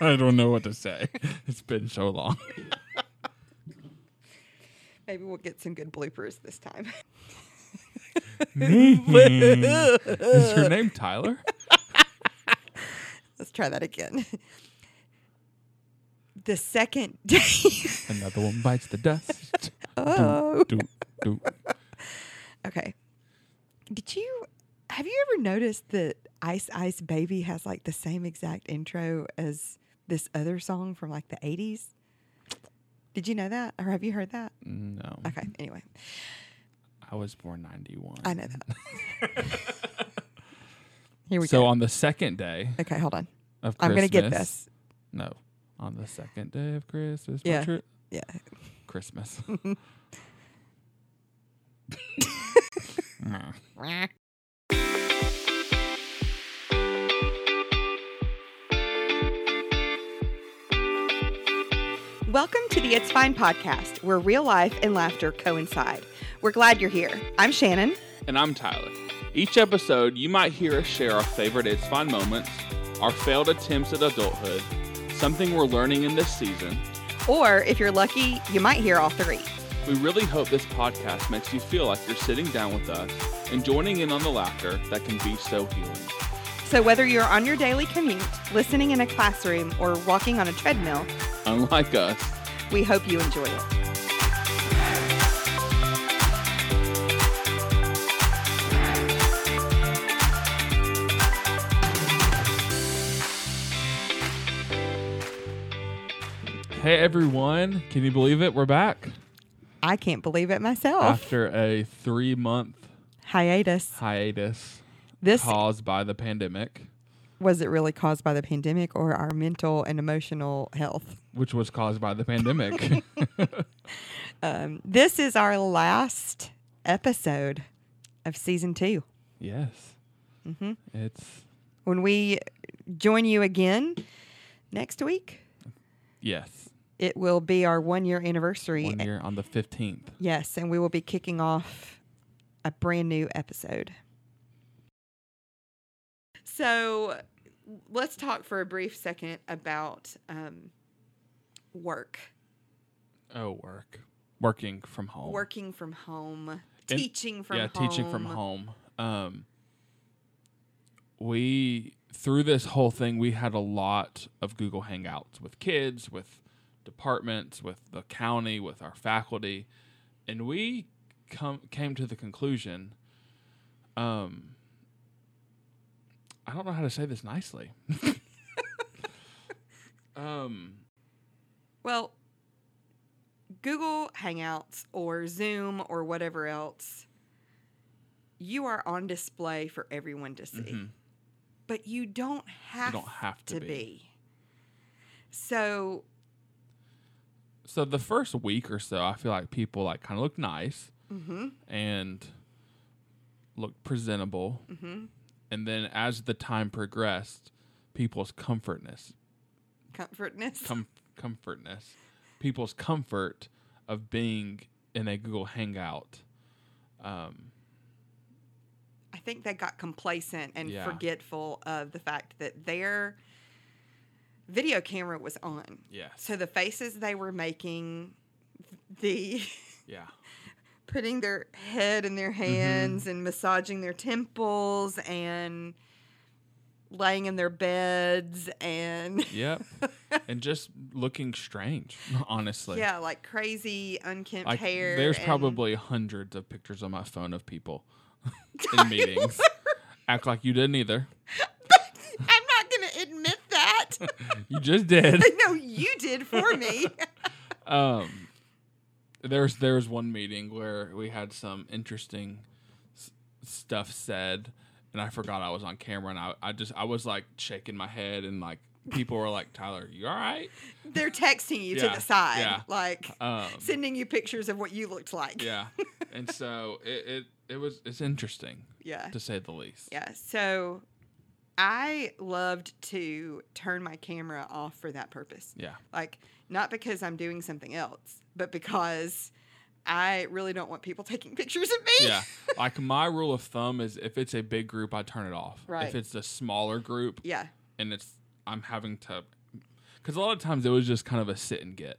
I don't know what to say. It's been so long. Maybe we'll get some good bloopers this time. Mm-hmm. Is your name Tyler? Let's try that again. The second day. Another one bites the dust. oh. Do, do. Okay. Did you have you ever noticed that Ice Ice Baby has like the same exact intro as this other song from like the 80s? Did you know that? Or have you heard that? No. Okay. Anyway, I was born 91. I know that. Here we so go. So on the second day okay, hold on. of Christmas. I'm going to get this. No. On the second day of Christmas. Yeah. Portrait? Yeah. Christmas. Welcome to the It's Fine podcast, where real life and laughter coincide. We're glad you're here. I'm Shannon. And I'm Tyler. Each episode, you might hear us share our favorite It's Fine moments, our failed attempts at adulthood, something we're learning in this season. Or if you're lucky, you might hear all three. We really hope this podcast makes you feel like you're sitting down with us and joining in on the laughter that can be so healing. So whether you're on your daily commute, listening in a classroom, or walking on a treadmill, Unlike us, we hope you enjoy it. hey everyone, can you believe it? We're back I can't believe it myself. after a three month Hiatus. hiatus This caused by the pandemic, was it really caused by the pandemic or our mental and emotional health? which was caused by the pandemic. Um, this is our last episode of season two. yes. Mhm. It's, When we join you again next week, yes, it will be our one year anniversary. one year on the 15th. Yes, and we will be kicking off a brand new episode. So let's talk for a brief second about um, work, Oh, work. Working from home. working from home, And- teaching from yeah, home. teaching from home. Um, we through this whole thing, we had a lot of Google Hangouts with kids, with departments, with the county, with our faculty, and we come came to the conclusion. Um, I don't know how to say this nicely. um, Well, Google Hangouts or Zoom or whatever else, you are on display for everyone to see. mhm. But you don't have, don't have to to be. be. So, So the first week or so, I feel like people like kind of look nice mhm, and look presentable. mhm. And then as the time progressed, people's comfortness, comfortness. com- comfortness, people's comfort of being in a Google Hangout. Um, I think they got complacent and Yeah. forgetful of the fact that their video camera was on. yes. So the faces they were making, the yeah. Putting their head in their hands and massaging their temples and laying in their beds and Yep. and just looking strange, honestly. yeah, like crazy unkempt Like hair. there's probably hundreds of pictures on my phone of people in meetings. Act like you didn't either. I'm not gonna admit that. You just did. no, you did for me. Um, there's there was one meeting where we had some interesting s- stuff said, and I forgot I was on camera, and I, I just I was like shaking my head, and like people were like, "Tyler, you all right?" They're texting you Yeah, to the side, yeah. like Um, sending you pictures of what you looked like. yeah, and so it, it it was it's interesting yeah. to say the least. Yeah. So I loved to turn my camera off for that purpose. Yeah. Like, not because I'm doing something else, but because I really don't want people taking pictures of me. Yeah. Like my rule of thumb is if it's a big group, I turn it off. Right. If it's a smaller group Yeah. and it's I'm having to because a lot of times it was just kind of a sit and get.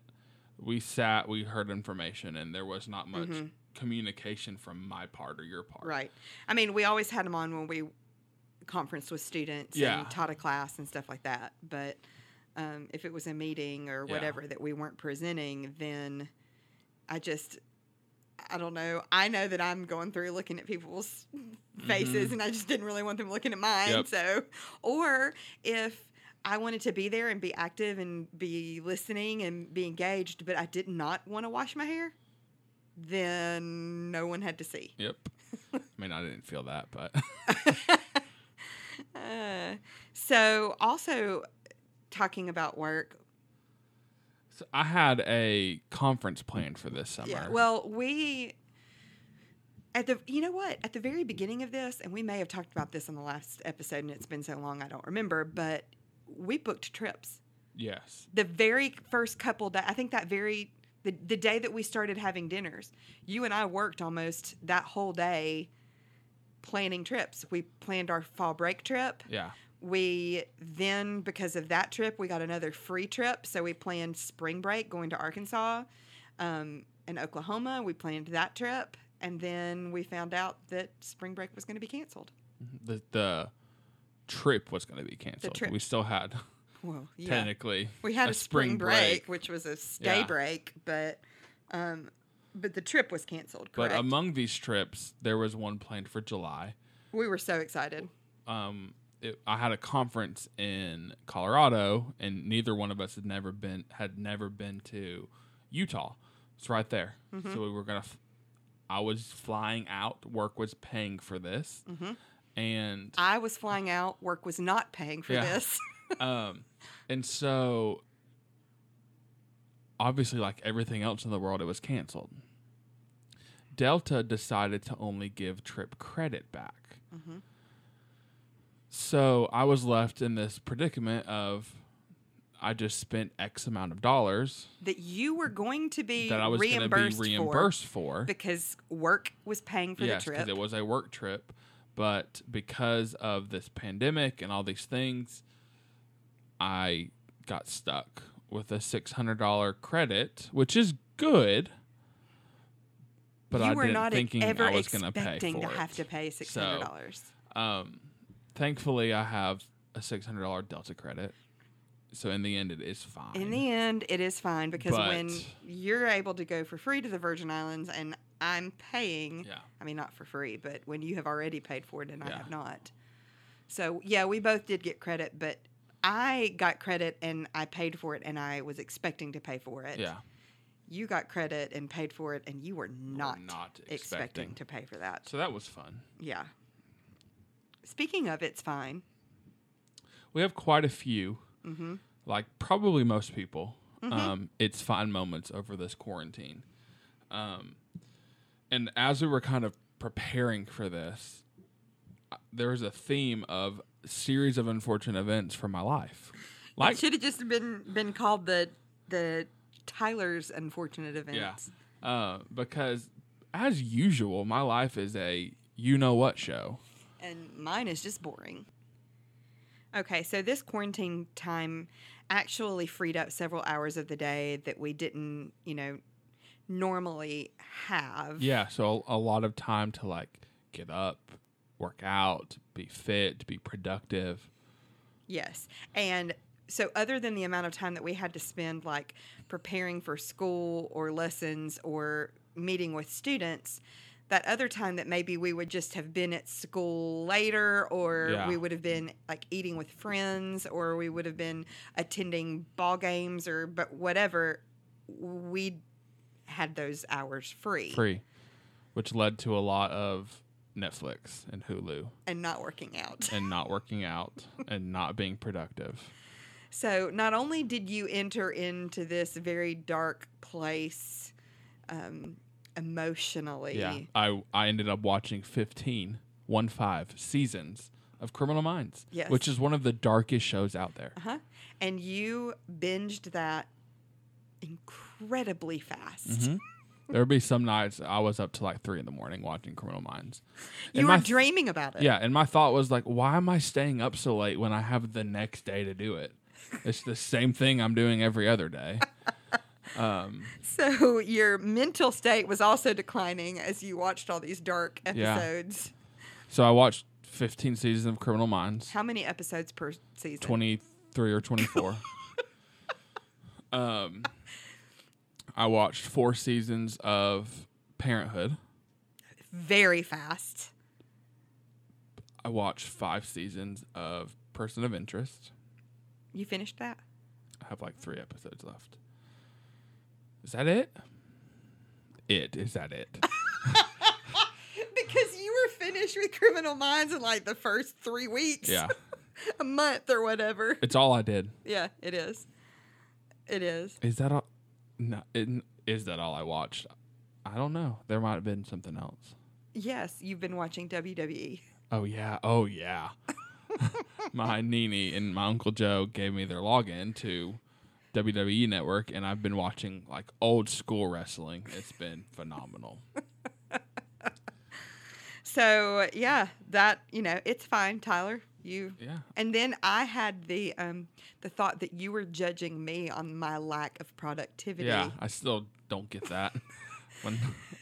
We sat, we heard information, and there was not much mm-hmm. communication from my part or your part. Right. I mean, we always had them on when we conferenced with students Yeah. and taught a class and stuff like that. But um, if it was a meeting or Yeah. whatever that we weren't presenting, then I just, I don't know. I know that I'm going through looking at people's faces and I just didn't really want them looking at mine. Mm-hmm. Yep. So, or if I wanted to be there and be active and be listening and be engaged, but I did not want to wash my hair, then no one had to see. Yep. I mean, I didn't feel that, but Uh, so also talking about work. so I had a conference planned for this summer. Yeah. Well, we at the you know what at the very beginning of this, and we may have talked about this in the last episode, and it's been so long I don't remember, but we booked trips. yes. The very first couple that I think that very the the day that we started having dinners, you and I worked almost that whole day planning trips. We planned our fall break trip. Yeah. We then, because of that trip, we got another free trip. So we planned spring break going to Arkansas um, and Oklahoma. We planned that trip. And then we found out that spring break was going to be canceled. The the trip was going to be canceled. We still had Well, yeah. technically We had a, spring, break, break. which was a stay Yeah. break, but um, but the trip was canceled. But among these trips, there was one planned for July. we were so excited. Um, it, I had a conference in Colorado, and neither one of us had never been had never been to Utah. It's right there. Mm-hmm. So we were gonna. F- I was flying out. Work was paying for this, Mm-hmm. and I was flying out. Work was not paying for Yeah. this. um, and so obviously, like everything else in the world, it was canceled. Delta decided to only give trip credit back. Mm-hmm. So I was left in this predicament of I just spent X amount of dollars that you were going to be that I was going to be reimbursed, reimbursed for for. because work was paying for yes, the because trip. it was a work trip. But because of this pandemic and all these things, I got stuck with a six hundred dollar credit, which is good. But you I were didn't not thinking ever I was going to pay expecting for to it. have to pay six hundred dollars. Um, thankfully, I have a six hundred dollar Delta credit, so in the end, it is fine. In the end, it is fine because when you're able to go for free to the Virgin Islands and I'm paying, yeah, I mean, not for free, but when you have already paid for it and I Yeah. have not. So, yeah, we both did get credit, but I got credit and I paid for it and I was expecting to pay for it. yeah, You got credit and paid for it and you were not, not expecting expecting. to pay for that. so that was fun. Yeah. Speaking of, it's fine. We have quite a few, Mm-hmm. like probably most people. Um, it's fine moments over this quarantine. Um, and as we were kind of preparing for this, uh, there was a theme of series of unfortunate events for my life. Like it should have just been been called the the Tyler's unfortunate Yeah. events. Uh, because as usual, my life is a you know what show. And mine is just boring. Okay, so this quarantine time actually freed up several hours of the day that we didn't, you know, normally have. Yeah, so a, lot of time to like get up, work out, be fit, be productive. Yes. And so other than the amount of time that we had to spend like preparing for school or lessons or meeting with students, that other time that maybe we would just have been at school later or Yeah. we would have been like eating with friends or we would have been attending ball games or but whatever we had those hours free, Free, which led to a lot of Netflix and Hulu and not working out. and not working out and not being productive. So not only did you enter into this very dark place um, emotionally, Yeah, I I ended up watching 15, one five seasons of Criminal Minds, Yes. which is one of the darkest shows out there. uh-huh, and you binged that incredibly fast. Mhm. there would be some nights I was up to like three in the morning watching Criminal Minds. You were my- dreaming about it. Yeah, and my thought was like, why am I staying up so late when I have the next day to do it? it's the same thing I'm doing every other day. Um, So your mental state was also declining as you watched all these dark Yeah. episodes. so I watched 15 seasons of Criminal Minds. How many episodes per season? 23 or 24. um, I watched four seasons of Parenthood. Very fast. I watched five seasons of Person of Interest. You finished that? I have like three episodes left. Is that it? It is that it? Because you were finished with Criminal Minds in like the first three weeks. yeah, a month or whatever. it's all I did. Yeah, it is. It is. Is that all? No, it, is that all I watched? I don't know. There might have been something else. Yes, you've been watching. WWE. Oh yeah. Oh yeah. my Nini and my Uncle Joe gave me their login to WWE Network, and I've been watching like old school wrestling. It's been phenomenal. So yeah, that you know, it's fine, Tyler. You Yeah. and then I had the um the thought that you were judging me on my lack of productivity. Yeah. I still don't get that when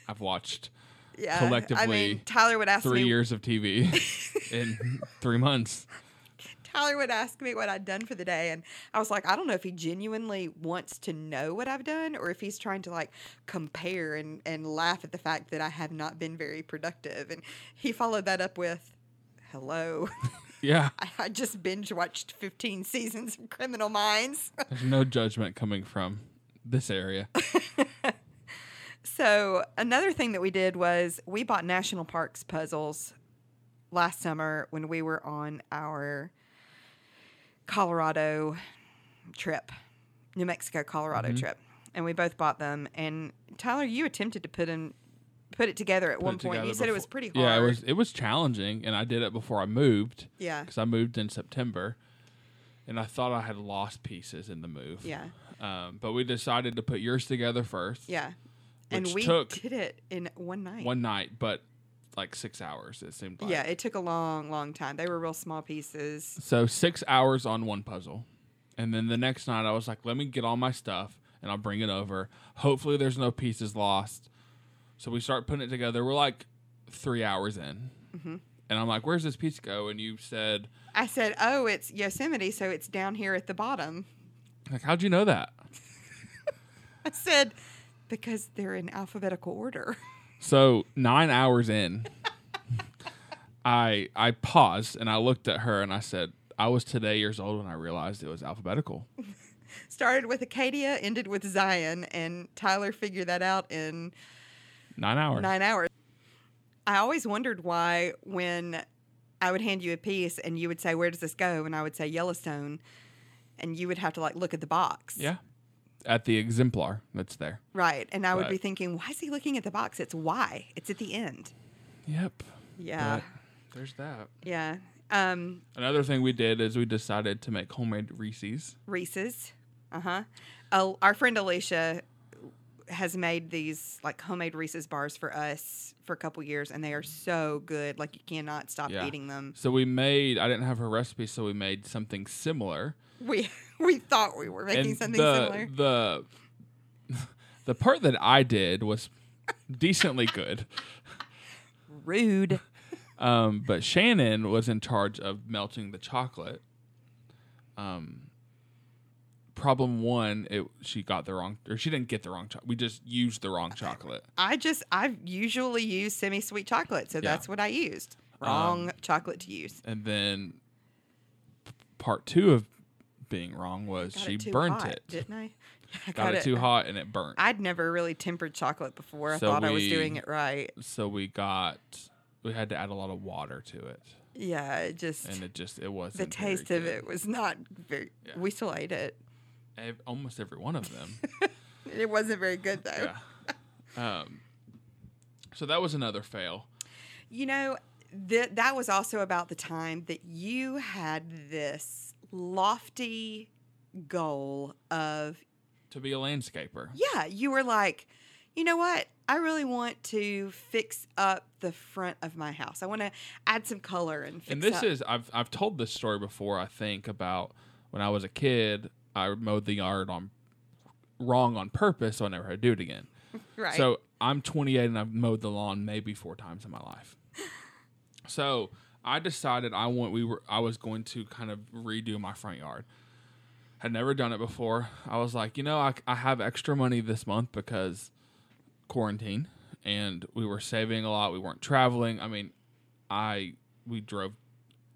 I've watched Yeah. I collectively mean, Tyler would ask three me years of TV in three months. Tyler would ask me what I'd done for the day, and I was like, I don't know if he genuinely wants to know what I've done or if he's trying to like compare and, and laugh at the fact that I have not been very productive. And he followed that up with, Hello. Yeah. I, I just binge watched 15 seasons of Criminal Minds. There's no judgment coming from this area. so, another thing that we did was we bought national parks puzzles last summer when we were on our Colorado trip, New Mexico, Colorado Mm-hmm. trip. And we both bought them. And Tyler, you attempted to put in put it together at Put one point. You together said it was pretty hard. Yeah, it was it was challenging, and I did it before I moved. Yeah. because I moved in September, and I thought I had lost pieces in the move. Yeah. Um, but we decided to put yours together first. Yeah. And we took did it in one night. One night, but like six hours. It seemed like. yeah, it took a long, long time. They were real small pieces. So six hours on one puzzle, and then the next night I was like, let me get all my stuff and I'll bring it over. Hopefully, there's no pieces lost. So we start putting it together. We're like three hours in, Mm-hmm. and I'm like, "Where's this piece go?" And you said, I said, "Oh, it's Yosemite, so it's down here at the bottom." "Like, how'd you know that?" I said, "Because they're in alphabetical order." So nine hours in, I I paused and I looked at her and I said, "I was today years old when I realized it was alphabetical." Started with Acadia, ended with Zion, and Tyler figured that out in Nine hours. nine hours. I always wondered why when I would hand you a piece and you would say, "Where does this go?" and I would say Yellowstone, and you would have to like look at the box. Yeah, at the exemplar that's there. Right. And I would But- be thinking, why is he looking at the box? It's why. It's at the end. Yep. Yeah. But there's that. Yeah. Um, Another thing we did is we decided to make homemade Reese's. Reese's. Uh huh. Uh, our friend Alicia has made these like homemade Reese's bars for us for a couple years, and they are so good. Like you cannot stop Yeah. eating them. So we made. I didn't have her recipe, so we made something similar. We we thought we were making and something the, similar. The the part that I did was decently good. Rude. Um, but Shannon was in charge of melting the chocolate. Um, problem one, it she got the wrong, or she didn't get the wrong chocolate. We just used the wrong chocolate. I just I usually use semi sweet chocolate, so Yeah. that's what I used. Wrong chocolate to use. And then p- part two of being wrong was she it burnt hot, it. didn't I? I got, it too hot and it burnt. I'd never really tempered chocolate before. I So thought I was doing it right. so we got we had to add a lot of water to it, Yeah, it just and it just it wasn't the taste of it was not very. Yeah. We still ate it. Almost every one of them. It wasn't very good though. yeah. Um. So that was another fail. You know, th- that was also about the time that you had this lofty goal of To be a landscaper. yeah, you were like, you know what? I really want to fix up the front of my house. I want to add some color and fix and this up. is I've I've told this story before. I think about when I was a kid, I mowed the yard on wrong on purpose, so I never had to do it again. Right. So I'm 28 and I've mowed the lawn maybe four times in my life. So I decided I want we were I was going to kind of redo my front yard. Had never done it before. I was like, you know, I, I have extra money this month because quarantine, and we were saving a lot. We weren't traveling. I mean, I we drove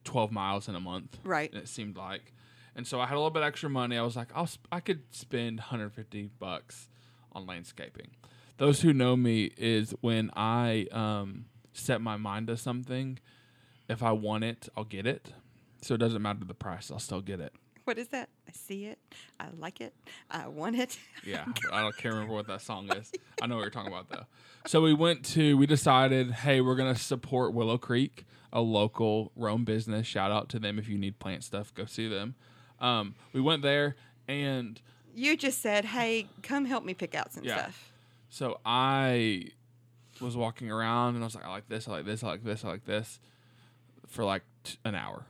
12 miles in a month. Right. It seemed like. And so I had a little bit extra money. I was like, I'll sp- I could spend 150 bucks on landscaping. Those who know me is when I um, set my mind to something, if I want it, I'll get it. So it doesn't matter the price, I'll still get it. what is that? I see it. I like it. I want it. Yeah, I don't can't remember what that song is. I know what you're talking about though. So we went to we decided, hey, we're gonna support Willow Creek, a local Rome business. Shout out to them if you need plant stuff, go see them. Um, we went there and You just said, "Hey, come help me pick out some Yeah. stuff." so I was walking around and I was like, I like this, I like this, I like this, I like this, for like t- an hour.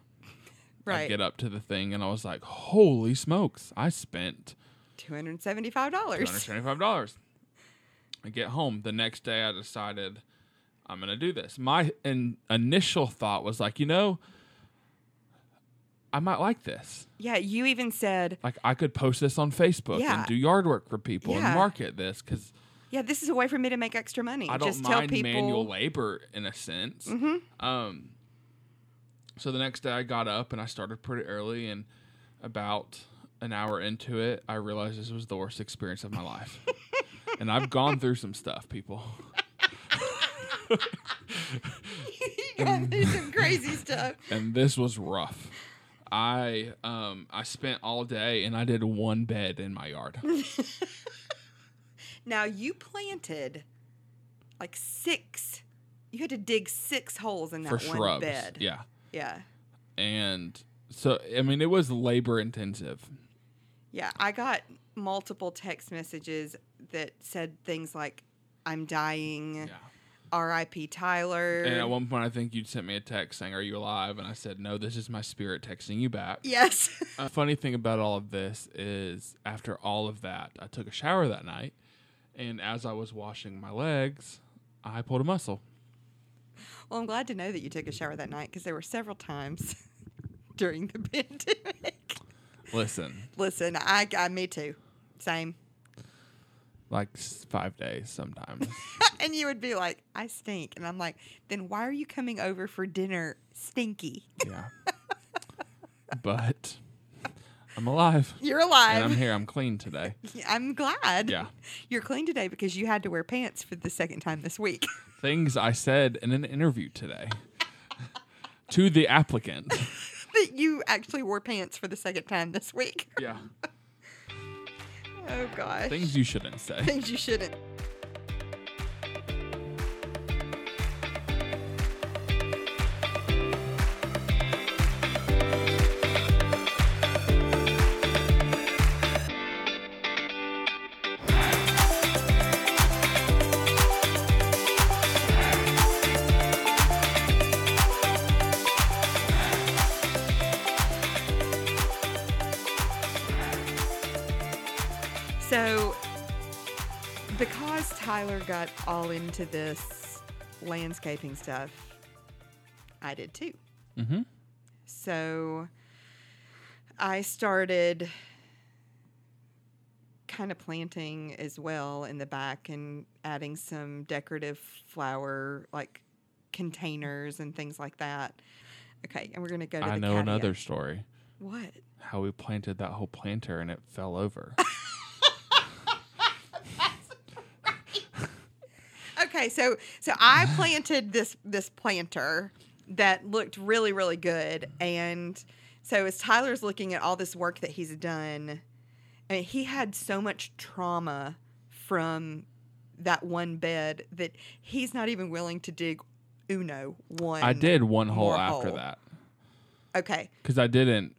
Right. I get up to the thing and I was like, holy smokes, I spent Two hundred seventy-five dollars. $275. I get home. The next day, I decided I'm going to do this. My in, initial thought was like, you know, I might like this. Yeah, you even said, Like, I could post this on Facebook Yeah. and do yard work for people Yeah. and market this because "Yeah, this is a way for me to make extra money." I don't just tell mind people. manual labor in a sense. Mhm. Um, so the next day, I got up and I started pretty early. And about an hour into it, I realized this was the worst experience of my life. and I've gone through some stuff, people. you got through some crazy stuff. and this was rough. I um I spent all day and I did one bed in my yard. Now you planted like six. You had to dig six holes in that for one shrubs. bed. Yeah. Yeah. And so I mean it was labor intensive. Yeah, I got multiple text messages that said things like, "I'm dying," Yeah. "R.I.P. Tyler." And at one point I think you sent me a text saying, Are you alive? And I said, No, this is my spirit texting you back. yes. A funny thing about all of this is after all of that, I took a shower that night and as I was washing my legs, I pulled a muscle. Well, I'm glad to know that you took a shower that night because there were several times during the pandemic. Listen, Listen, I, I me too, same. like s- five days sometimes. and you would be like, "I stink," and I'm like, "Then why are you coming over for dinner, stinky? Yeah. but I'm alive. You're And alive." I'm here. I'm clean today. I'm glad. Yeah. You're clean today because you had to wear pants for the second time this week. Things I said in an interview today to the applicant. that you actually wore pants for the second time this week. Yeah. Oh gosh. Things you shouldn't say. Things you shouldn't. Got all into this landscaping stuff, I did too. Mm-hmm. So, I started kind of planting as well in the back and adding some decorative flower like containers and things like that. Okay, and we're gonna go to I know catio. another story. What? How we planted that whole planter and it fell over. Okay, so so I planted this this planter that looked really really good, and so as Tyler's looking at all this work that he's done, I mean, he had so much trauma from that one bed that he's not even willing to dig uno one. I did one hole after hole. that Okay, because I didn't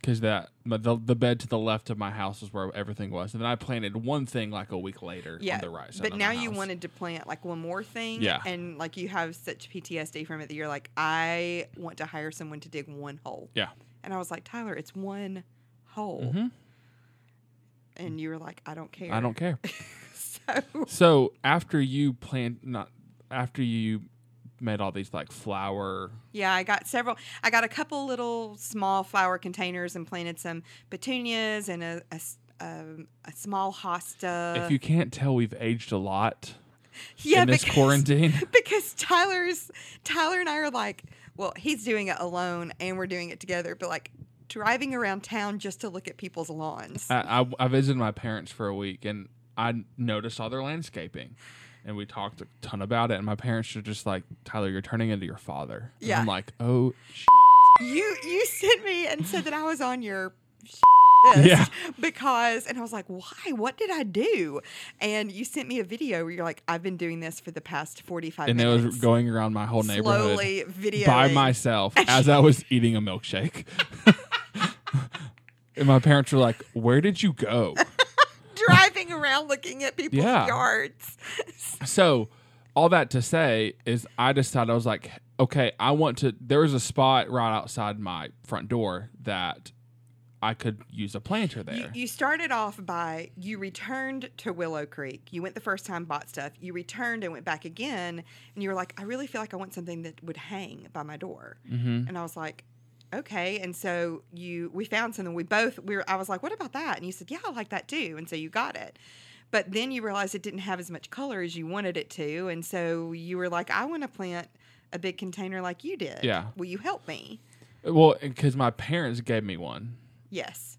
because that the the bed to the left of my house was where everything was, and then I planted one thing like a week later yeah, on the right side. but now you wanted to plant like one more thing, Yeah. and like you have such PTSD from it that you're like, I want to hire someone to dig one hole. yeah And I was like, Tyler, it's one hole. Mhm. And you were like, I don't care. I don't care. So So after you plant, not after you made all these like flower. yeah, I got several. I got a couple little small flower containers and planted some petunias and a, a s- um, a small hosta. if you can't tell, we've aged a lot yeah, in this because- quarantine. because Tyler's Tyler and I are like, well, he's doing it alone and we're doing it together, but like driving around town just to look at people's lawns. I, I, I visited my parents for a week and I noticed all their landscaping. And we talked a ton about it. And my parents are just like, Tyler, you're turning into your father. And Yeah. I'm like, oh, you you sent me and said that I was on your list Yeah. because and I was like, why? What did I do? And you sent me a video where you're like, I've been doing this for the past 45 and it minutes. was going around my whole neighborhood slowly video by myself as I was eating a milkshake. and my parents were like, where did you go? driving around looking at people's Yeah. yards. So, all that to say is, I decided I was like, okay, I want to. There was a spot right outside my front door that I could use a planter there. You, you started off by you returned to Willow Creek. You went the first time, bought stuff. You returned and went back again, and you were like, "I really feel like I want something that would hang by my door." hmm And I was like, "Okay." And so you, we found something. We both, we were. I was like, "What about that?" And you said, "Yeah, I like that too." And so you got it. But then you realized it didn't have as much color as you wanted it to, and so you were like, "I want to plant a big container like you did. Yeah. Will you help me?" Uh, well, because my parents gave me one, Yes.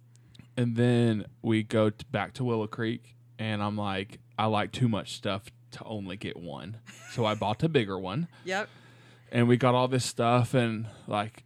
and then we go t- back to Willow Creek, and I'm like, I like too much stuff to only get one, so I bought a bigger one. Yep. and we got all this stuff and like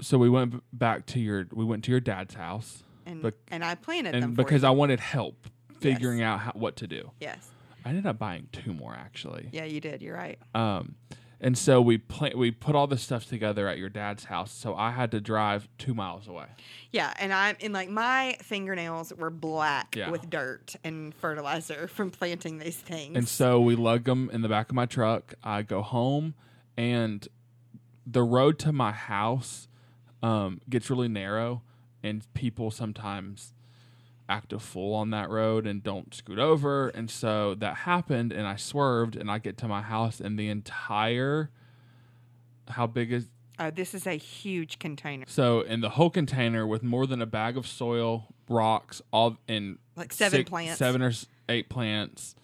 so we went back to your we went to your dad's house And Bec- and I planted them and for because you. I wanted help figuring out how, what to do. yes. I ended up buying two more actually. Yeah, you did. You're right. Um and so we pla- we put all this stuff together at your dad's house so I had to drive 2 miles away. Yeah, and I'm and like my fingernails were black Yeah. with dirt and fertilizer from planting these things. And so we lug them in the back of my truck. I go home, and the road to my house um, gets really narrow, and people sometimes act a fool on that road and don't scoot over. And so that happened, and I swerved, and I get to my house, and the entire how big is oh, this is a huge container, so in the whole container with more than a bag of soil, rocks, all in like seven six- plants. seven or eight plants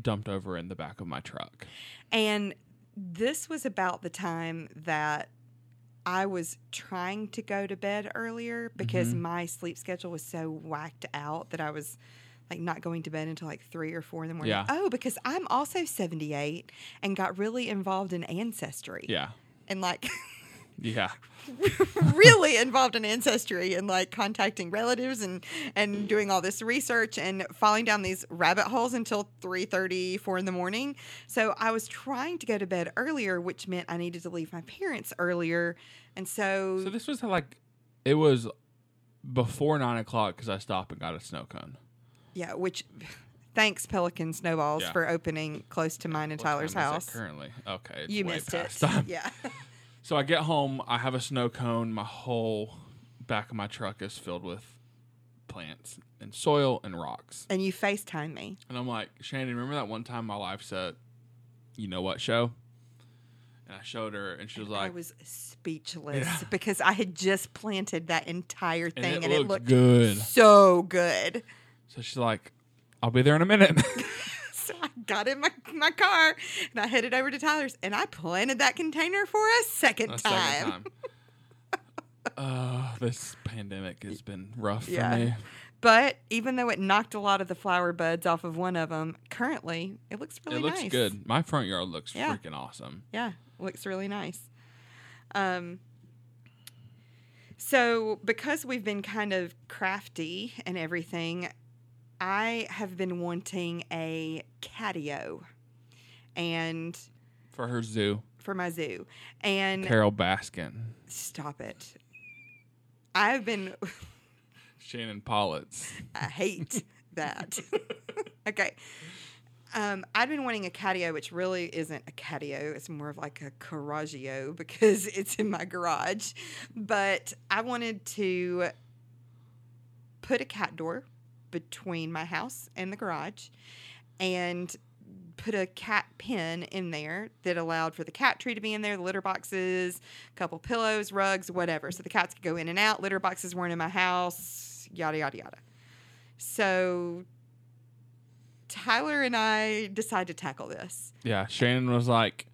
dumped over in the back of my truck. And this was about the time that I was trying to go to bed earlier because Mhm. my sleep schedule was so whacked out that I was like not going to bed until like three or four in the morning. Yeah. Oh, because I'm also 78 and got really involved in ancestry. Yeah, And like yeah, really involved in ancestry and like contacting relatives and and doing all this research and falling down these rabbit holes until 3 4 in the morning so i was trying to go to bed earlier which meant i needed to leave my parents earlier and so, So this was like, it was before nine o'clock because I stopped and got a snow cone. yeah which thanks pelican snowballs Yeah. for opening close to mine and What tyler's time is it house currently. Okay, you missed it time. yeah So I get home, I have a snow cone. My whole back of my truck is filled with plants and soil and rocks. and you facetime me And I'm like, Shannon, remember that one time my wife said, "You know what show?" And I showed her, and she was I like, I was speechless Yeah. because I had just planted that entire and thing it and it looked looked good. so good. So she's like, "I'll be there in a minute." So I got in my, my car and I headed over to Tyler's and I planted that container for a second a time. second time. Uh, this pandemic has been rough Yeah. for me. But even though it knocked a lot of the flower buds off of one of them, currently it looks really nice. it looks nice. good. My front yard looks Yeah. freaking awesome. Yeah, looks really nice. Um, so because we've been kind of crafty and everything, I have been wanting a catio, and For her zoo, for my zoo, and Carole Baskin, stop it. I've been. Shannon Pollitt's. I hate that. okay. Um, I've been wanting a catio, which really isn't a catio. It's more of like a garagio because it's in my garage. But I wanted to put a cat door between my house and the garage and put a cat pen in there that allowed for the cat tree to be in there, the litter boxes, a couple pillows, rugs, whatever. So the cats could go in and out. Litter boxes weren't in my house, yada, yada, yada. So Tyler and I decided to tackle this. Yeah, Shannon was like,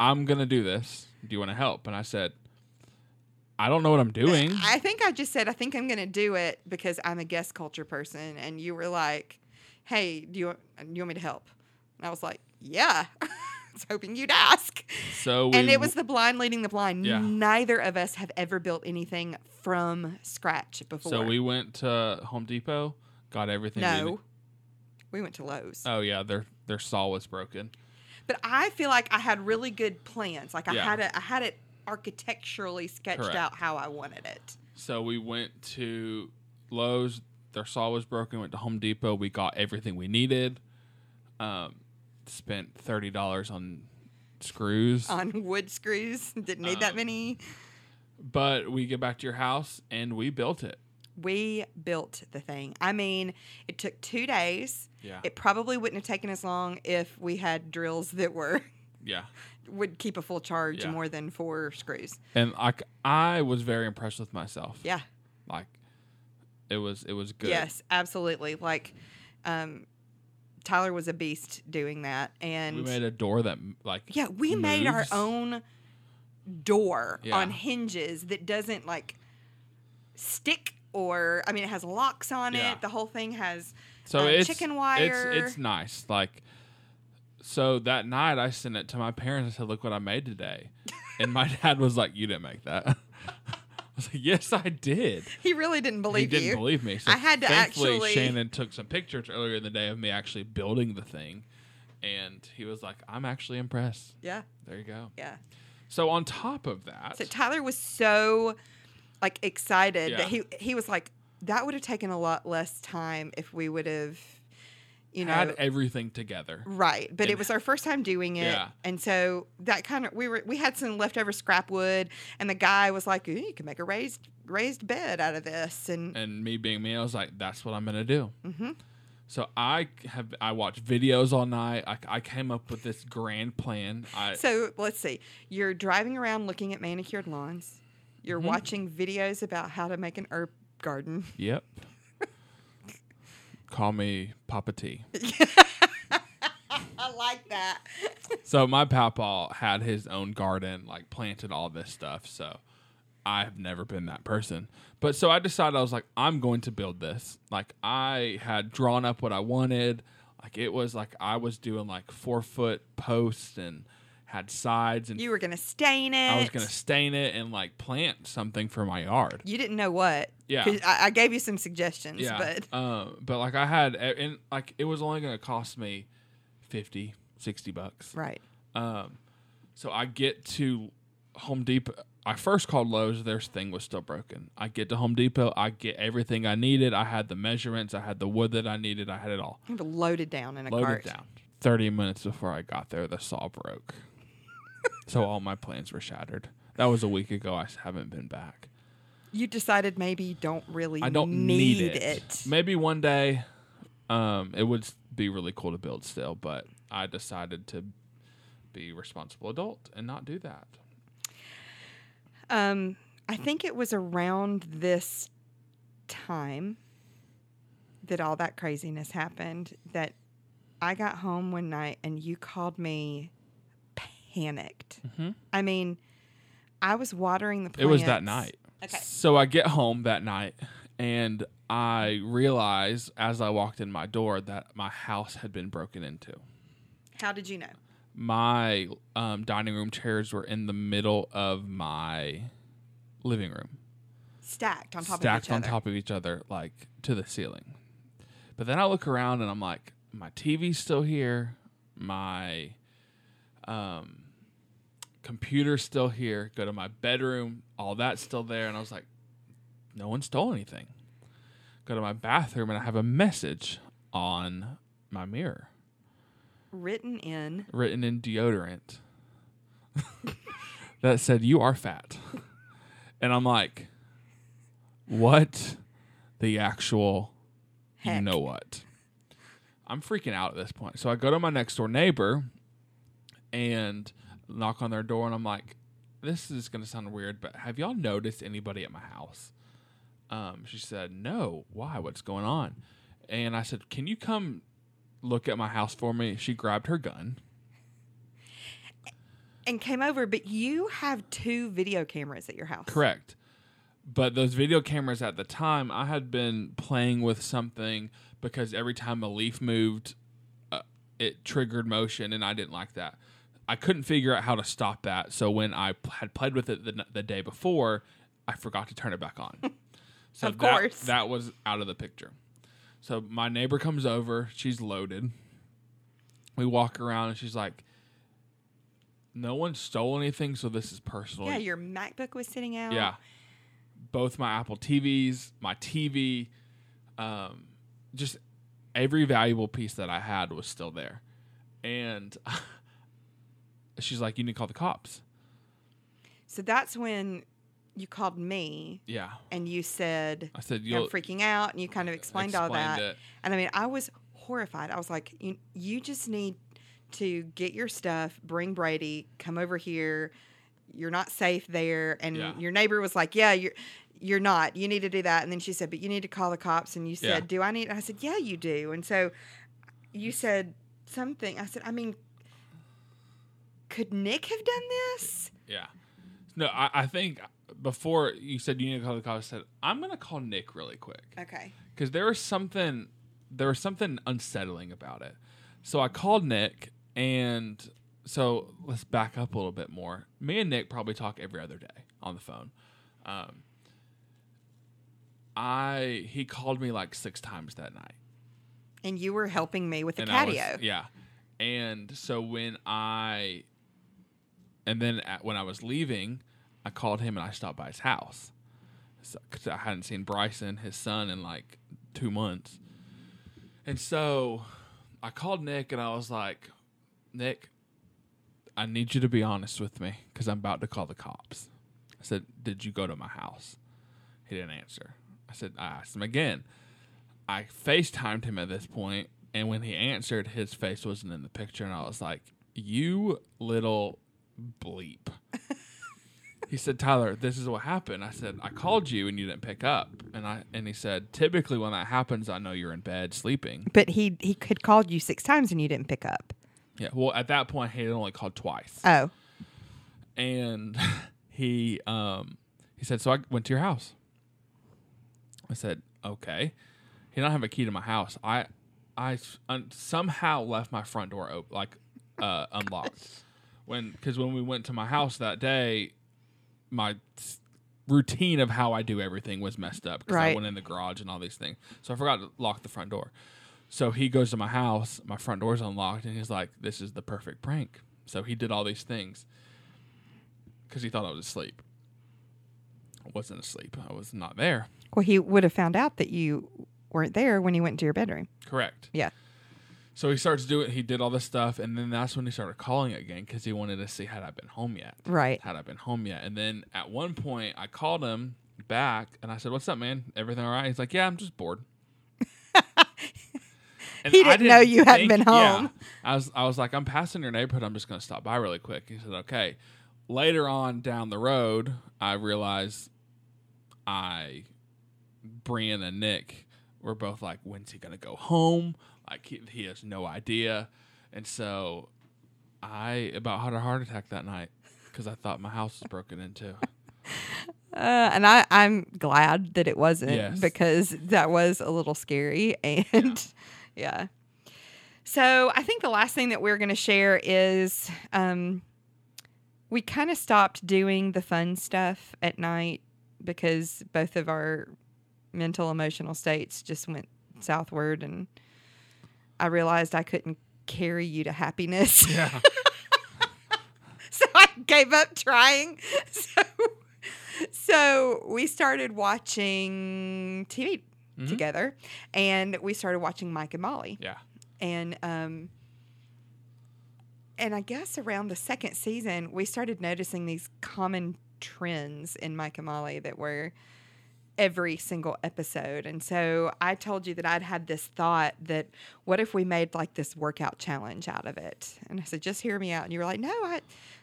"I'm gonna do this. Do you want to help?" And I said, "I don't know what I'm doing." I think I just said, I think I'm going to do it because I'm a guest culture person. And you were like, hey, do you, want- do you want me to help? And I was like, yeah. I was hoping you'd ask. So we and it was the blind leading the blind. Yeah. Neither of us have ever built anything from scratch before. so we went to Home Depot, got everything. we no. ne- We went to Lowe's. oh yeah, their their saw was broken. But I feel like I had really good plans. Like I Yeah. had it I had it architecturally sketched Correct. out how I wanted it. So we went to Lowe's. Their saw was broken. Went to Home Depot. We got everything we needed. Um, spent thirty dollars on screws. On wood screws. Didn't need that Um, many. but we get back to your house and we built it. We built the thing. I mean, it took two days. Yeah. It probably wouldn't have taken as long if we had drills that were yeah. would keep a full charge Yeah. more than four screws. And like I was very impressed with myself. Yeah. Like it was it was good. Yes, absolutely. Like um Tyler was a beast doing that and We made a door that like Yeah, we made our moves. own door Yeah. on hinges that doesn't like stick or I mean it has locks on Yeah. it. The whole thing has So um, it's chicken wire. It's it's nice. Like so that night I sent it to my parents. I said, "Look what I made today," and my dad was like, "You didn't make that." I was like, "Yes, I did." he really didn't believe he didn't you. believe me. So I had to thankfully, actually- Shannon took some pictures earlier in the day of me actually building the thing, and he was like, "I'm actually impressed." yeah, There you go. yeah. So on top of that, So Tyler was so like excited Yeah. that he he was like that would have taken a lot less time if we would have you know had everything together. right but it was our first time doing it Yeah. and so that kind of we were we had some leftover scrap wood and the guy was like you can make a raised raised bed out of this and And me being me, I was like, "That's what I'm gonna do." Mhm. So I have I watched videos all night. I, I came up with this grand plan. I so let's see you're driving around looking at manicured lawns you're Mhm. watching videos about how to make an herb garden yep. Call me Papa T. I like that So my papa had his own garden, like planted all this stuff. So I've never been that person. But so I decided I was like, I'm going to build this. Like I had drawn up what I wanted. Like it was like I was doing like four foot posts and had sides and you were gonna stain it I was gonna stain it and like plant something for my yard. You didn't know what. Yeah. I, I gave you some suggestions, Yeah. but um, but like I had and like it was only gonna cost me 50, 60 bucks. right. Um, so I get to Home Depot. I first called Lowe's. Their thing was still broken. I get to Home Depot. I get everything I needed. I had the measurements. I had the wood that I needed. I had it all I have it loaded down in a loaded cart. down. Thirty minutes before I got there, the saw broke. So all my plans were shattered. That was a week ago. I haven't been back. You decided maybe you don't really I don't need, need, it. it. Maybe one day, um, it would be really cool to build still, but I decided to be a responsible adult and not do that. Um, I think it was around this time that all that craziness happened that I got home one night and you called me panicked. Mhm. I mean, I was watering the plants. It was that night. Okay. So I get home that night and I realize as I walked in my door that my house had been broken into. How did you know? My um, dining room chairs were in the middle of my living room, Stacked on top stacked of each other. Stacked on other. top of each other, like to the ceiling. But then I look around and I'm like, my TV's still here, my um, computer's still here. Go to my bedroom, all that's still there, and I was like, no one stole anything. Go to my bathroom and I have a message on my mirror Written in written in deodorant that said, You are fat. And I'm like, What the actual you know what. I'm freaking out at this point. So I go to my next door neighbor and knock on their door and I'm like, this is going to sound weird, but have y'all noticed anybody at my house? Um, she said, no. Why? What's going on? And I said, can you come look at my house for me? She grabbed her gun. And came over, but you have two video cameras at your house. Correct. But those video cameras at the time, I had been playing with something because every time a leaf moved, uh, it triggered motion, and I didn't like that. I couldn't figure out how to stop that. So when I had played with it the, the day before, I forgot to turn it back on. So Of that, course. that was out of the picture. So my neighbor comes over. She's loaded. We walk around, and she's like, "No one stole anything, so this is personal." Yeah, your MacBook was sitting out. Yeah. Both my Apple TVs, my TV, um, just every valuable piece that I had was still there. And she's like, You need to call the cops. So that's when you called me Yeah. and you said, I said, I'm You'll freaking out. And you kind of explained, all that. it. And I mean, I was horrified. I was like, you, you just need to get your stuff, bring Brady, come over here. You're not safe there. And Yeah. your neighbor was like, yeah, you're. You're not. You need to do that. And then she said, but you need to call the cops. And you said, Yeah. do I need? I said, yeah, you do. And so you said something. I said, I mean, could Nick have done this? Yeah. No, I, I think before you said you need to call the cops, I said, I'm going to call Nick really quick. Okay. because there was something there was something unsettling about it. So I called Nick, and so let's back up a little bit more. Me and Nick probably talk every other day on the phone. Um, I he called me like six times that night. And you were helping me with the and I was- yeah, and so when I and then at, when I was leaving, I called him and I stopped by his house because I hadn't seen Bryson, his son, in like two months. And so I called Nick and I was like, Nick, I need you to be honest with me because I'm about to call the cops. I said, Did you go to my house? He didn't answer. I said, I asked him again. I FaceTimed him at this point, and when he answered, his face wasn't in the picture, and I was like, You little bleep. he said, Tyler, this is what happened. I said, I called you and you didn't pick up. And I and he said, Typically when that happens, I know you're in bed sleeping. But he he could called you six times and you didn't pick up. Yeah. Well, at that point he had only called twice. Oh, and he um he said, So I went to your house. I said, Okay. He don't have a key to my house. I un- somehow left my front door open, like uh, unlocked. When because when we went to my house that day, my routine of how I do everything was messed up because I went in the garage and all these things. So I forgot to lock the front door. So he goes to my house, my front door's unlocked, and he's like, "This is the perfect prank." So he did all these things because he thought I was asleep. I wasn't asleep. I was not there. well, he would have found out that you weren't there when he went into your bedroom. Correct. Yeah. So he starts doing. He did all this stuff, and then that's when he started calling again because he wanted to see had I been home yet. Right. Had I been home yet? And then at one point, I called him back, and I said, "What's up, man? Everything all right?" He's like, "Yeah, I'm just bored." And He I didn't know you hadn't been yeah. home. I was, I was like, "I'm passing your neighborhood. I'm just going to stop by really quick." He said, "Okay." Later on down the road, I realized I, Brian and Nick were both like, "When's he going to go home?" Like he, he has no idea, and so I about had a heart attack that night because I thought my house was broken into. Uh, and I, I'm glad that it wasn't Yes. because that was a little scary. And yeah. So I think the last thing that we're going to share is um, we kind of stopped doing the fun stuff at night because both of our mental emotional states just went southward. And I realized I couldn't carry you to happiness. Yeah, so I gave up trying. So, so we started watching TV Mhm. together, and we started watching Mike and Molly, yeah, and um, and I guess around the second season, we started noticing these common trends in Mike and Molly that were every single episode. And so I told you that I'd had this thought that what if we made like this workout challenge out of it? And I said, just hear me out. And you were like, no, I,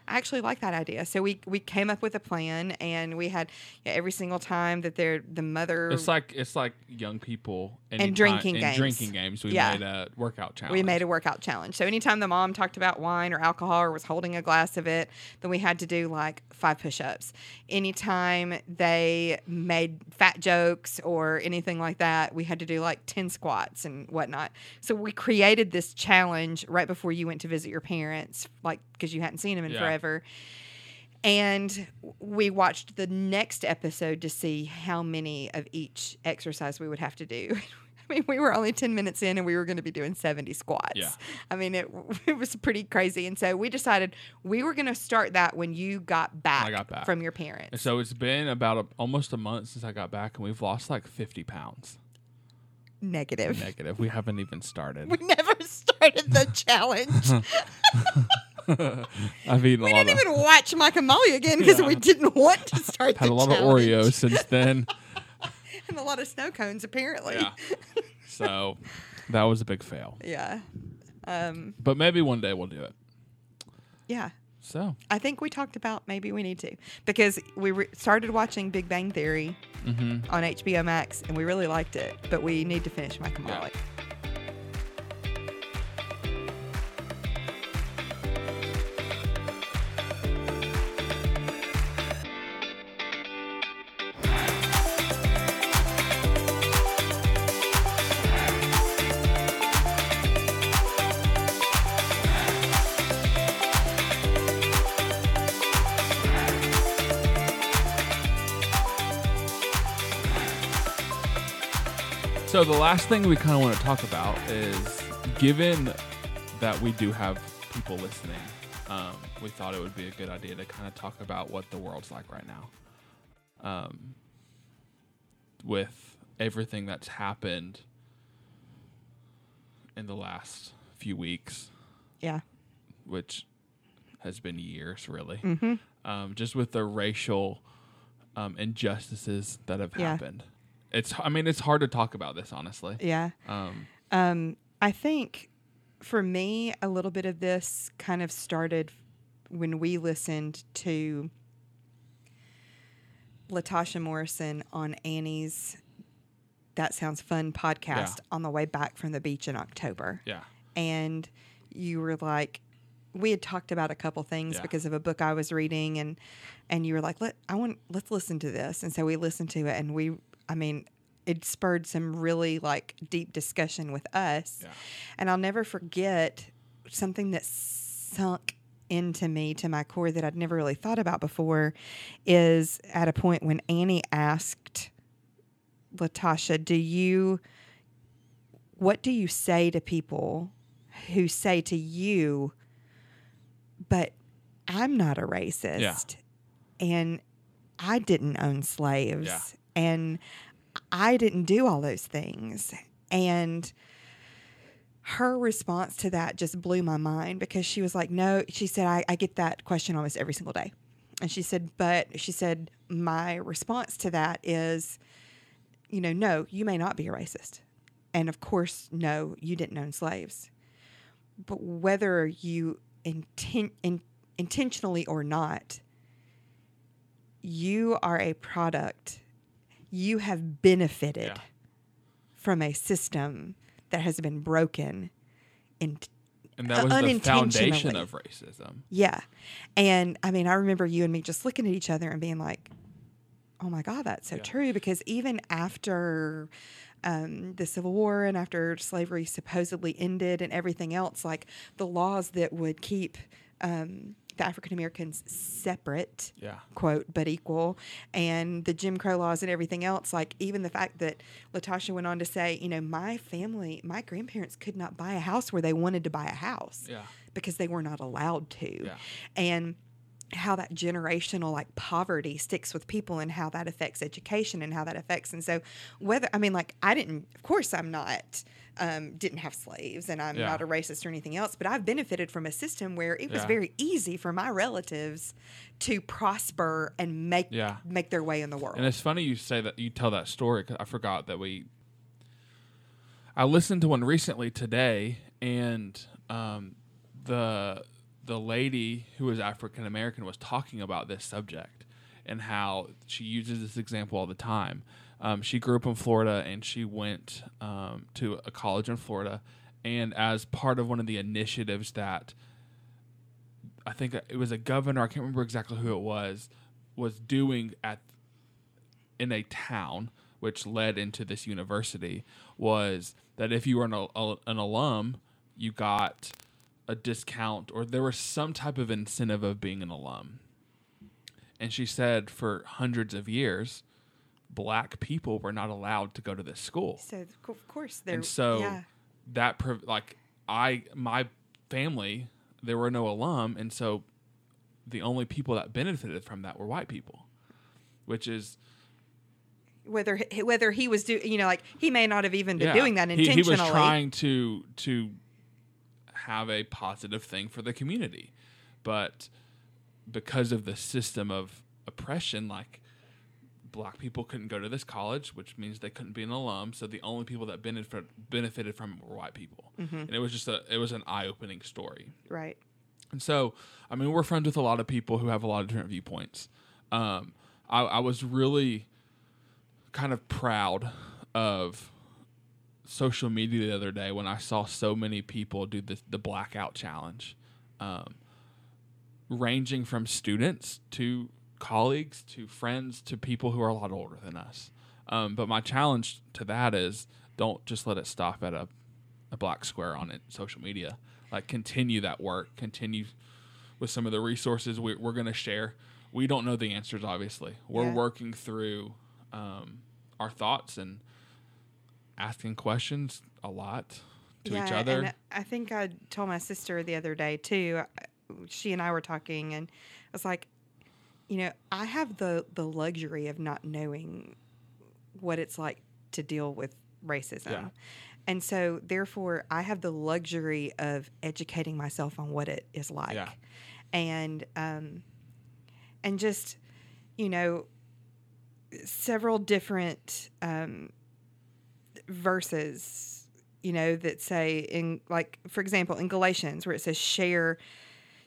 I actually like that idea. So we we came up with a plan, and we had yeah, every single time that they're the mother. It's like it's like young people And drinking and games. drinking games. We Yeah. made a workout challenge. we made a workout challenge. So anytime the mom talked about wine or alcohol or was holding a glass of it, then we had to do like five push-ups. Anytime they made fat jokes or anything like that, we had to do like 10 squats and whatnot. So we created this challenge right before you went to visit your parents, like because you hadn't seen them in Yeah. forever. And we watched the next episode to see how many of each exercise we would have to do. I mean, we were only 10 minutes in and we were going to be doing 70 squats. Yeah. I mean, it, it was pretty crazy. And so we decided we were going to start that when you got back, I got back. from your parents. So it's been about a, almost a month since I got back, and we've lost like 50 pounds. Negative. Negative. We haven't even started. We never started the challenge. I've eaten we a lot didn't of even watch Mike and Molly again because Yeah. we didn't want to start had the a lot of. Oreos since then. and a lot of snow cones, apparently. yeah. So that was a big fail. Yeah. Um, But maybe one day we'll do it. yeah. So I think we talked about maybe we need to because we re- started watching Big Bang Theory mhm. on HBO Max and we really liked it, but we need to finish Mike and Yeah. The last thing we kind of want to talk about is, given that we do have people listening, um, we thought it would be a good idea to kind of talk about what the world's like right now, um, with everything that's happened in the last few weeks, Yeah. which has been years, really. Mm-hmm. Um, just with the racial um, injustices that have Yeah. happened. It's, I mean, it's hard to talk about this, honestly. Yeah. Um, Um, I think for me, a little bit of this kind of started when we listened to Latasha Morrison on Annie's That Sounds Fun podcast on the way back from the beach in October. yeah. And you were like, we had talked about a couple things Yeah. because of a book I was reading and and you were like, let I want let's listen to this. And so we listened to it and we I mean, it spurred some really like deep discussion with us. Yeah. And I'll never forget something that sunk into me to my core that I'd never really thought about before is at a point when Annie asked Latasha, do you what do you say to people who say to you, but I'm not a racist and I didn't own slaves Yeah. And I didn't do all those things. And her response to that just blew my mind because she was like, No, she said, I, I get that question almost every single day. And she said, But she said, My response to that is, you know, no, you may not be a racist. And of course, no, you didn't own slaves. But whether you inten- in, intentionally or not, you are a product. You have benefited Yeah. from a system that has been broken. And And that Uh, the foundation of racism. yeah. And I mean, I remember you and me just looking at each other and being like, oh my God, that's so Yeah. true. Because even after um, the Civil War and after slavery supposedly ended and everything else, like the laws that would keep um, the African Americans separate Yeah. quote, but equal, and the Jim Crow laws and everything else. Like, even the fact that Latasha went on to say, you know, my family, my grandparents could not buy a house where they wanted to buy a house Yeah. because they were not allowed to. Yeah. And how that generational like poverty sticks with people and how that affects education and how that affects and so whether i mean like i didn't of course i'm not um, didn't have slaves, and I'm Yeah. not a racist or anything else. But I've benefited from a system where it was Yeah. very easy for my relatives to prosper and make Yeah. make their way in the world. And it's funny you say that you tell that story because I forgot that we. I listened to one recently today, and um, the the lady who was African American was talking about this subject and how she uses this example all the time. Um, she grew up in Florida and she went um, to a college in Florida, and as part of one of the initiatives that I think it was a governor, I can't remember exactly who it was, was doing at in a town, which led into this university, was that if you were an, an alum, you got a discount or there was some type of incentive of being an alum. And she said for hundreds of years, black people were not allowed to go to this school so of course, there. and so yeah, that like I my family there were no alum, and so the only people that benefited from that were white people, which is whether whether he was do you know like he may not have even been yeah, doing that he- intentionally. He, was trying to to have a positive thing for the community, but because of the system of oppression, like black people couldn't go to this college, which means they couldn't be an alum. So the only people that benefit, benefited from it were white people, and it was just a it was an eye opening story. right. And so, I mean, we're friends with a lot of people who have a lot of different viewpoints. Um, I, I was really kind of proud of social media the other day when I saw so many people do this, the blackout challenge, um, ranging from students to colleagues to friends to people who are a lot older than us. Um, but my challenge to that is don't just let it stop at a, a black square on it, social media. Like continue that work, continue with some of the resources we, we're going to share. We don't know the answers, obviously. We're Yeah. working through um, our thoughts and asking questions a lot to each other. And I think I told my sister the other day too. She and I were talking, and I was like, you know, I have the the luxury of not knowing what it's like to deal with racism. Yeah. And so, therefore, I have the luxury of educating myself on what it is like, Yeah. and um, and just, you know, several different um, verses, you know, that say in like, for example, in Galatians, where it says, "Share,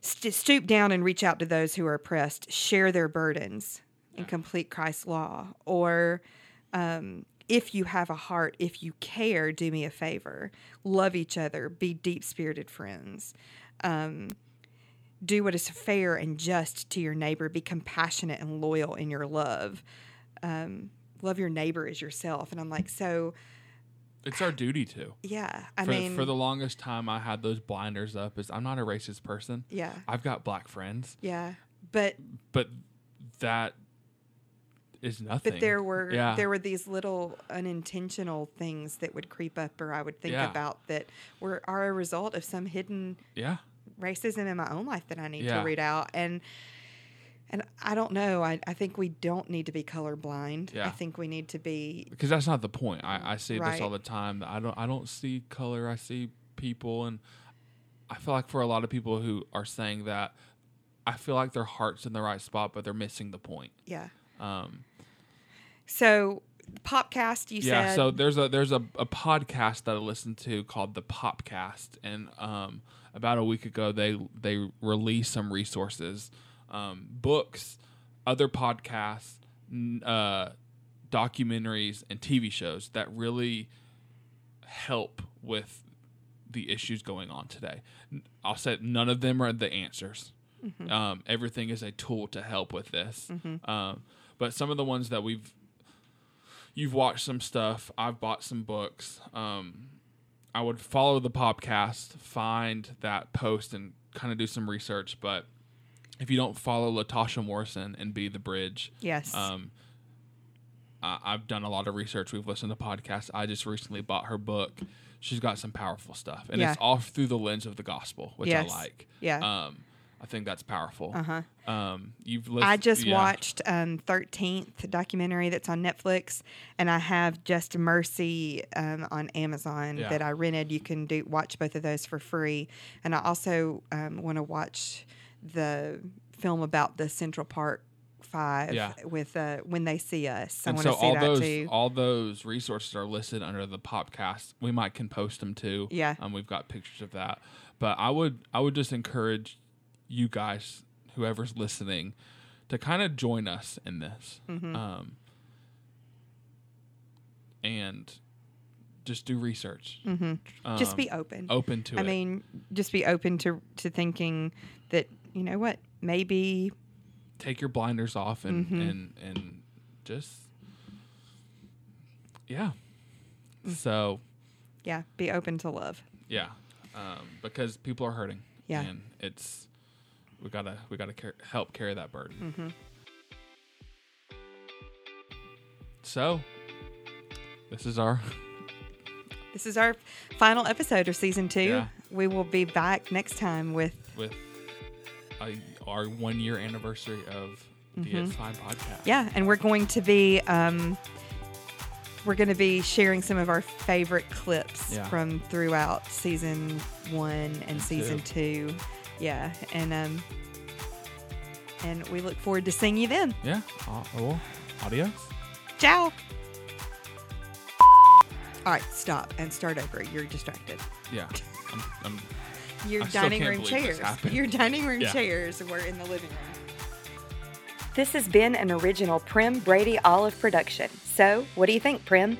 st- stoop down and reach out to those who are oppressed, share their burdens, and complete Christ's law," or um, if you have a heart, if you care, do me a favor. Love each other. Be deep spirited friends. Um, do what is fair and just to your neighbor. Be compassionate and loyal in your love. Um, love your neighbor as yourself. And I'm like, so it's our duty to. yeah. I for, mean, for the longest time, I had those blinders up. Is I'm not a racist person. yeah, I've got black friends, yeah. But but that is nothing. but there were yeah. there were these little unintentional things that would creep up, or I would think Yeah. about that were are a result of some hidden yeah, racism in my own life that I need Yeah. to read out and and I don't know. I, I think we don't need to be colorblind. Yeah. I think we need to be because that's not the point. I, I see this all the time. I don't I don't see color. I see people, and I feel like for a lot of people who are saying that, I feel like their heart's in the right spot, but they're missing the point. yeah. Um, So Popcast, you yeah said so there's a there's a, a podcast that i listened to called the popcast and um, about a week ago they they released some resources um, books other podcasts uh, documentaries and tv shows that really help with the issues going on today I'll say none of them are the answers um, everything is a tool to help with this um, but some of the ones that we've you've watched some stuff. I've bought some books. Um, I would follow the podcast, find that post, and kind of do some research. But if you don't follow Latasha Morrison and Be the Bridge, yes. um, I, I've done a lot of research. We've listened to podcasts. I just recently bought her book. She's got some powerful stuff, and Yeah. it's all through the lens of the gospel, which Yes. I like. Yeah. Um, I think that's powerful. Uh huh. Um, you've. I just yeah. watched um, 13th documentary that's on Netflix, and I have Just Mercy um, on Amazon Yeah. that I rented. You can do watch both of those for free, and I also um, want to watch the film about the Central Park Five Yeah. with uh, When They See Us. I And so see all that those too. all those resources are listed under the podcast. We might can post them too. Yeah. Um, we've got pictures of that. But I would I would just encourage you guys, whoever's listening, to kind of join us in this. Mm-hmm. Um, and just do research. hmm just Um, be open. open to I it. mean, just be open to to thinking that you know what maybe take your blinders off and Mhm. and and just yeah. Mm. So yeah, be open to love. yeah, um, because people are hurting. Yeah. and it's we gotta we gotta car- help carry that burden. Mm-hmm. So this is our This is our final episode of season two. Yeah. We will be back next time with with our one year anniversary of the Mhm. It's Fine podcast. yeah, and we're going to be um, we're going to be sharing some of our favorite clips Yeah. from throughout season one and season two. Yeah, and um, and we look forward to seeing you then. yeah. Uh, well, adios. Ciao. All right, stop and start over. You're distracted. Yeah, I'm, I'm Your I dining room chairs. Your dining room Yeah. chairs were in the living room. This has been an original Prim Brady Olive production. So, what do you think, Prim?